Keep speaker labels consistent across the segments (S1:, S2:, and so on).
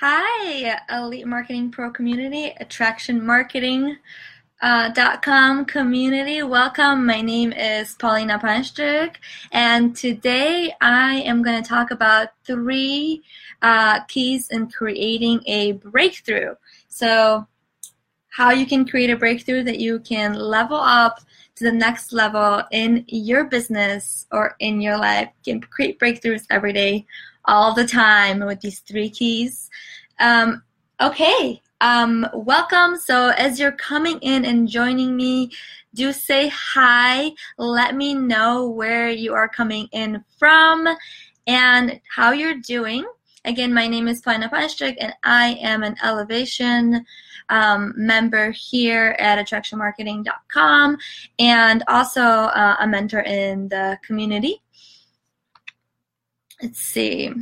S1: Hi, Elite Marketing Pro community, Attraction Marketing. Uh, com community. Welcome. My name is paulina panstrik and today i am going to talk about three uh, keys in creating a breakthrough. So how you can create a breakthrough that you can level up to the next level in your business or in your life. You can create breakthroughs every day all the time with these three keys. Um, okay, um, welcome. So as you're coming in and joining me, do say hi. Let me know where you are coming in from and how you're doing. Again, my name is Paulina Panstrik, and I am an elevation um, member here at attractionmarketing.com and also uh, a mentor in the community. Let's see.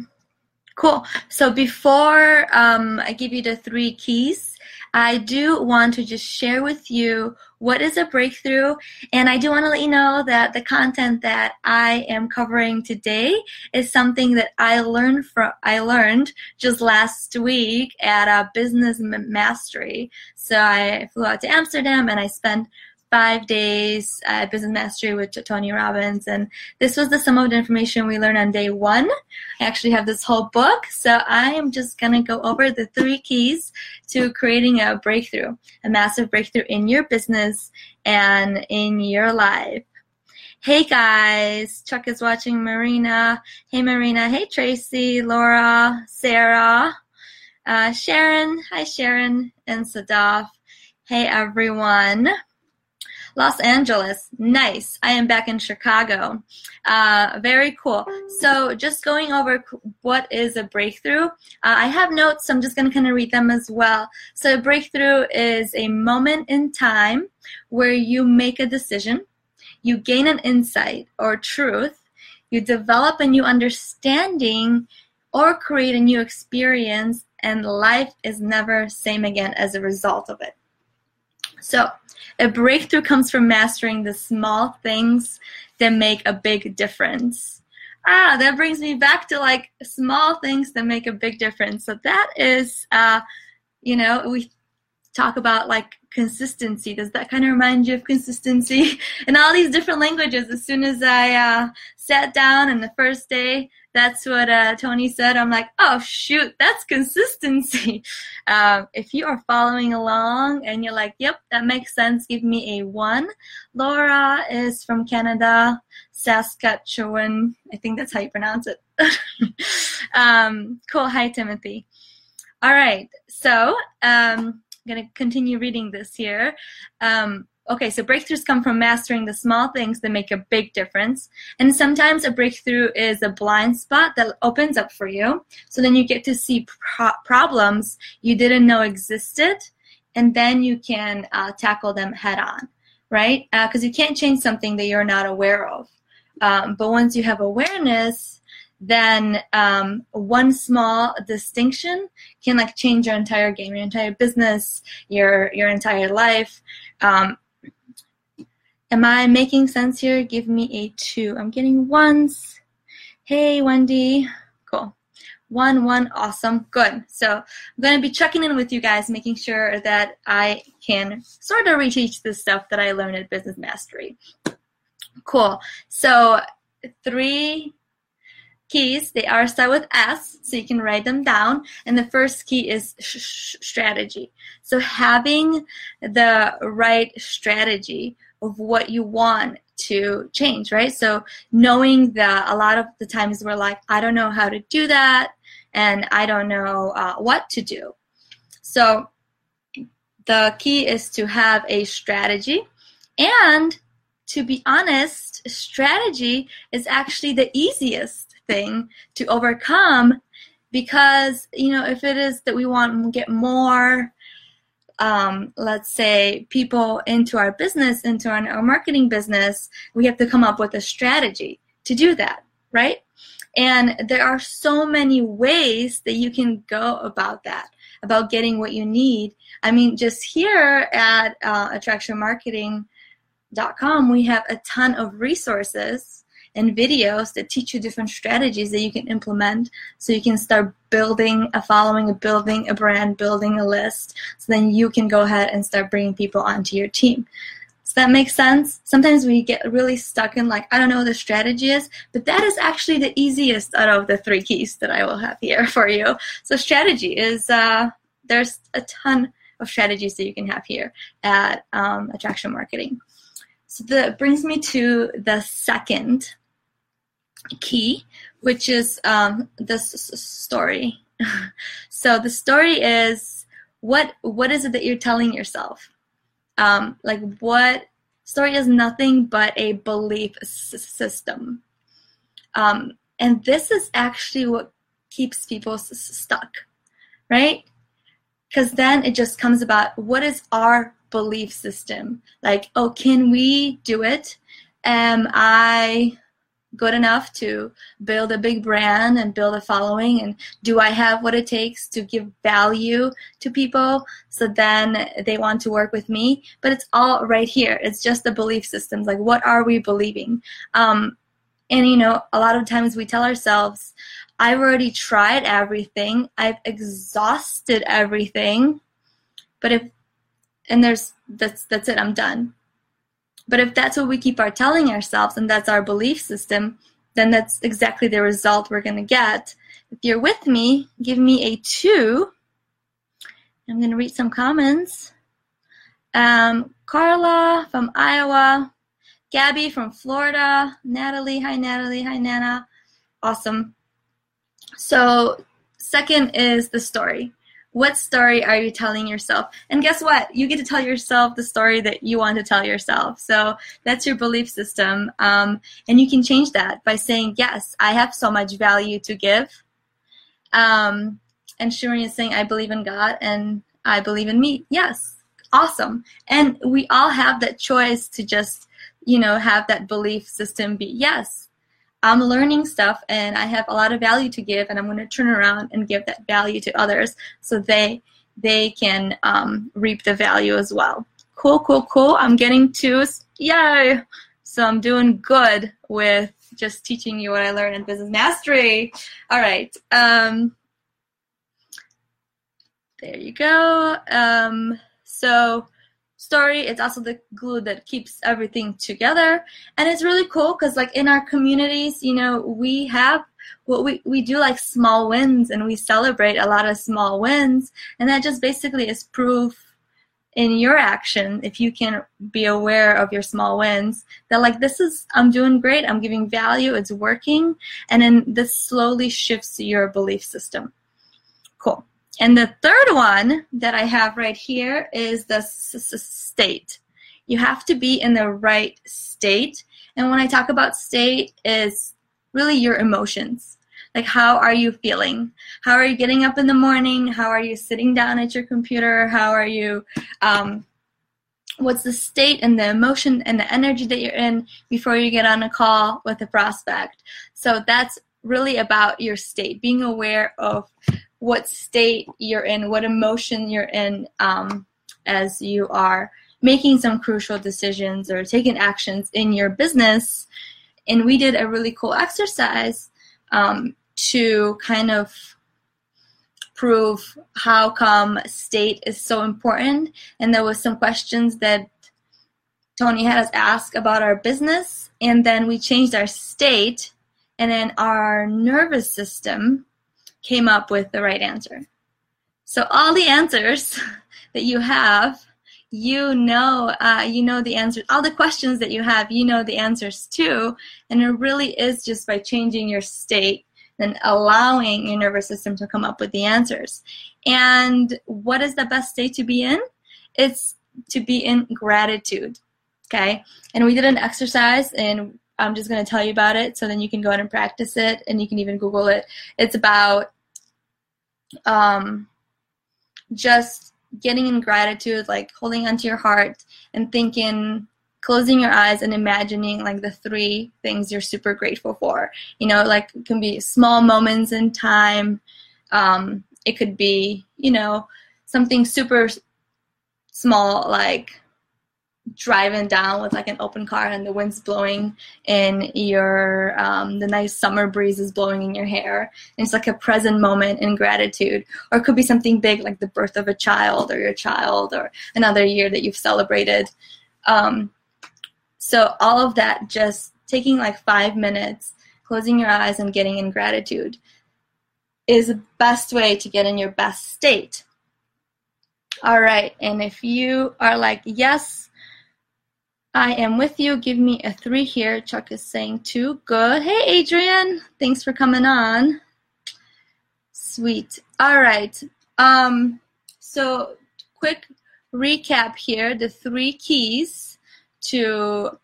S1: Cool. So before um, I give you the three keys, I do want to just share with you what is a breakthrough, and I do want to let you know that the content that I am covering today is something that I learned from I learned just last week at a business mastery. So I flew out to Amsterdam and I spent five days at Business Mastery with Tony Robbins. And this was the sum of the information we learned on day one. I actually have this whole book. So I am just going to go over the three keys to creating a breakthrough, a massive breakthrough in your business and in your life. Hey guys, Chuck is watching Marina. Hey Marina. Hey Tracy, Laura, Sarah, uh, Sharon. Hi Sharon and Sadaf. Hey everyone. Los Angeles. Nice. I am back in Chicago. Uh, very cool. So, just going over what is a breakthrough. Uh, I have notes, so I'm just going to kind of read them as well. So, a breakthrough is a moment in time where you make a decision, you gain an insight or truth, you develop a new understanding, or create a new experience, and life is never same again as a result of it. So, a breakthrough comes from mastering the small things that make a big difference. Ah, that brings me back to like small things that make a big difference. So that is, uh, you know, we talk about like consistency. Does that kind of remind you of consistency? In all these different languages, as soon as I uh, sat down and the first day, that's what uh, Tony said. I'm like, oh shoot, that's consistency. Um, if you are following along and you're like, yep, that makes sense, give me a one. Laura is from Canada, Saskatchewan. I think that's how you pronounce it. um, cool. Hi, Timothy. All right. So um, going to continue reading this here. Um, okay, so breakthroughs come from mastering the small things that make a big difference. And sometimes a breakthrough is a blind spot that opens up for you. So then you get to see pro- problems you didn't know existed, and then you can uh, tackle them head on, right? Because uh, you can't change something that you're not aware of. Um, but once you have awareness, then um, one small distinction can like change your entire game, your entire business, your your entire life. Um, Am I making sense here? Give me a two. I'm getting ones. Hey, Wendy. Cool. One, one, awesome. Good. So I'm to be checking in with you guys, making sure that I can sort of reteach the stuff that I learned at Business Mastery. Cool. So three keys. They are start with S, so you can write them down. And the first key is strategy. So having the right strategy of what you want to change, right? So knowing that a lot of the times we're like, I don't know how to do that, and I don't know uh, what to do. So the key is to have a strategy, and to be honest, strategy is actually the easiest thing to overcome because you know if it is that we want to get more um, let's say people into our business, into our, our marketing business, we have to come up with a strategy to do that, right? And there are so many ways that you can go about that, about getting what you need. I mean, just here at uh, attractionmarketing.com, we have a ton of resources and videos that teach you different strategies that you can implement so you can start building a following, building a brand, building a list. So then you can go ahead and start bringing people onto your team. Does that make sense? Sometimes we get really stuck in like, I don't know what the strategy is, but that is actually the easiest out of the three keys that I will have here for you. So strategy is, uh, there's a ton of strategies that you can have here at um, attraction marketing. So that brings me to the second key, which is um, this story. so the story is what what is it that you're telling yourself? Um, like what story is nothing but a belief system, um, and this is actually what keeps people stuck, right? because then it just comes about what is our belief system like oh can we do it am i good enough to build a big brand and build a following and do i have what it takes to give value to people so then they want to work with me but it's all right here it's just the belief systems like what are we believing um, and you know a lot of times we tell ourselves I've already tried everything. I've exhausted everything. But if and there's that's that's it, I'm done. But if that's what we keep our telling ourselves and that's our belief system, then that's exactly the result we're going to get. If you're with me, give me a 2. I'm going to read some comments. Um, Carla from Iowa, Gabby from Florida, Natalie, hi Natalie, hi Nana. Awesome. So, second is the story. What story are you telling yourself? And guess what? You get to tell yourself the story that you want to tell yourself. So that's your belief system. Um, and you can change that by saying, Yes, I have so much value to give. Um, and Shireen is saying, I believe in God and I believe in me. Yes, awesome. And we all have that choice to just, you know, have that belief system be, Yes, I'm learning stuff and I have a lot of value to give, and I'm going to turn around and give that value to others so they they can um, reap the value as well. Cool, cool, cool. I'm getting to yay! So I'm doing good with just teaching you what I learned in business mastery. All right. Um, there you go. Um, so story. It's also the glue that keeps everything together. And it's really cool because like in our communities, you know, we have what we, we do like small wins and we celebrate a lot of small wins. And that just basically is proof in your action if you can be aware of your small wins that like this is i'm doing great i'm giving value it's working and then this slowly shifts your belief system cool and the third one that I have right here is the state. You have to be in the right state. And when I talk about state is really your emotions. Like how are you feeling? How are you getting up in the morning? How are you sitting down at your computer? How are you um, what's the state and the emotion and the energy that you're in before you get on a call with a prospect. So that's really about your state, being aware of what state you're in, what emotion you're in um, as you are making some crucial decisions or taking actions in your business. And we did a really cool exercise um, to kind of prove how come state is so important. And there was some questions that Tony had us ask about our business, and then we changed our state, and then our nervous system came up with the right answer. So all the answers that you have, you know, uh, you know the answers. All the questions that you have, you know the answers too. And it really is just by changing your state and allowing your nervous system to come up with the answers. And what is the best state to be in? It's to be in gratitude. Okay. And we did an exercise and I'm just going to tell you about it so then you can go ahead and practice it and you can even Google it. It's about um, just getting in gratitude, like holding onto your heart and thinking, closing your eyes and imagining like the three things you're super grateful for. You know, like it can be small moments in time. Um, it could be, you know, something super small like driving down with like an open car and the wind's blowing in your um, the nice summer breeze is blowing in your hair. And it's like a present moment in gratitude. Or it could be something big like the birth of a child or your child or another year that you've celebrated. Um, so all of that just taking like five minutes closing your eyes and getting in gratitude is the best way to get in your best state. All right. And if you are like yes I am with you. Give me a three here. Chuck is saying two. Good. Hey, Adrian. Thanks for coming on. Sweet. All right. Um, so quick recap here. The three keys to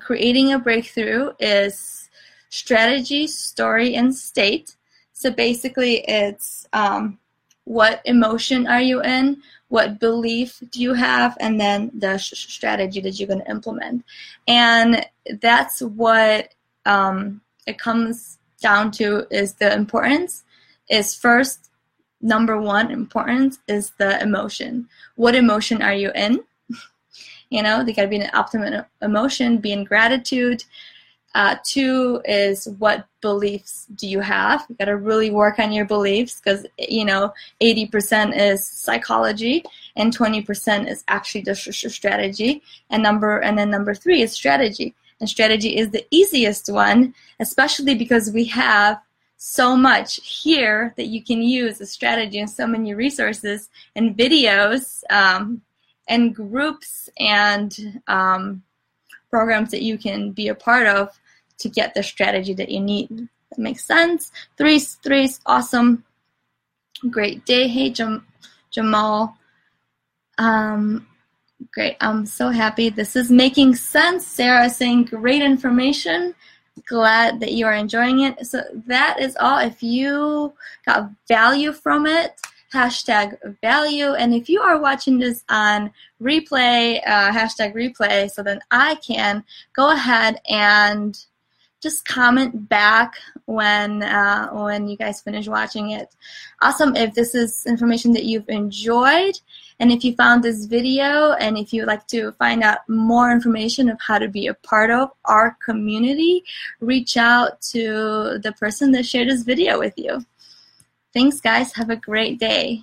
S1: creating a breakthrough is strategy, story, and state. So basically, it's um, what emotion are you in? What belief do you have and then the sh- strategy that you're going to implement. And that's what um, it comes down to is the importance is first number one importance is the emotion. What emotion are you in? You know they got to be an optimum emotion be in gratitude uh, two is what beliefs do you have? You got to really work on your beliefs because you know 80% is psychology and 20% is actually the strategy. And number and then number three is strategy. And strategy is the easiest one, especially because we have so much here that you can use a strategy and so many resources and videos um, and groups and um, programs that you can be a part of to get the strategy that you need. That makes sense. Three's three's awesome. Great day. Hey Jam- Jamal. Um, great. I'm so happy. This is making sense. Sarah saying great information. Glad that you are enjoying it. So that is all. If you got value from it, hashtag value. And if you are watching this on replay, uh, hashtag replay, so then I can go ahead and just comment back when uh, when you guys finish watching it. Awesome if this is information that you've enjoyed and if you found this video and if you'd like to find out more information of how to be a part of our community, reach out to the person that shared this video with you. Thanks guys, have a great day.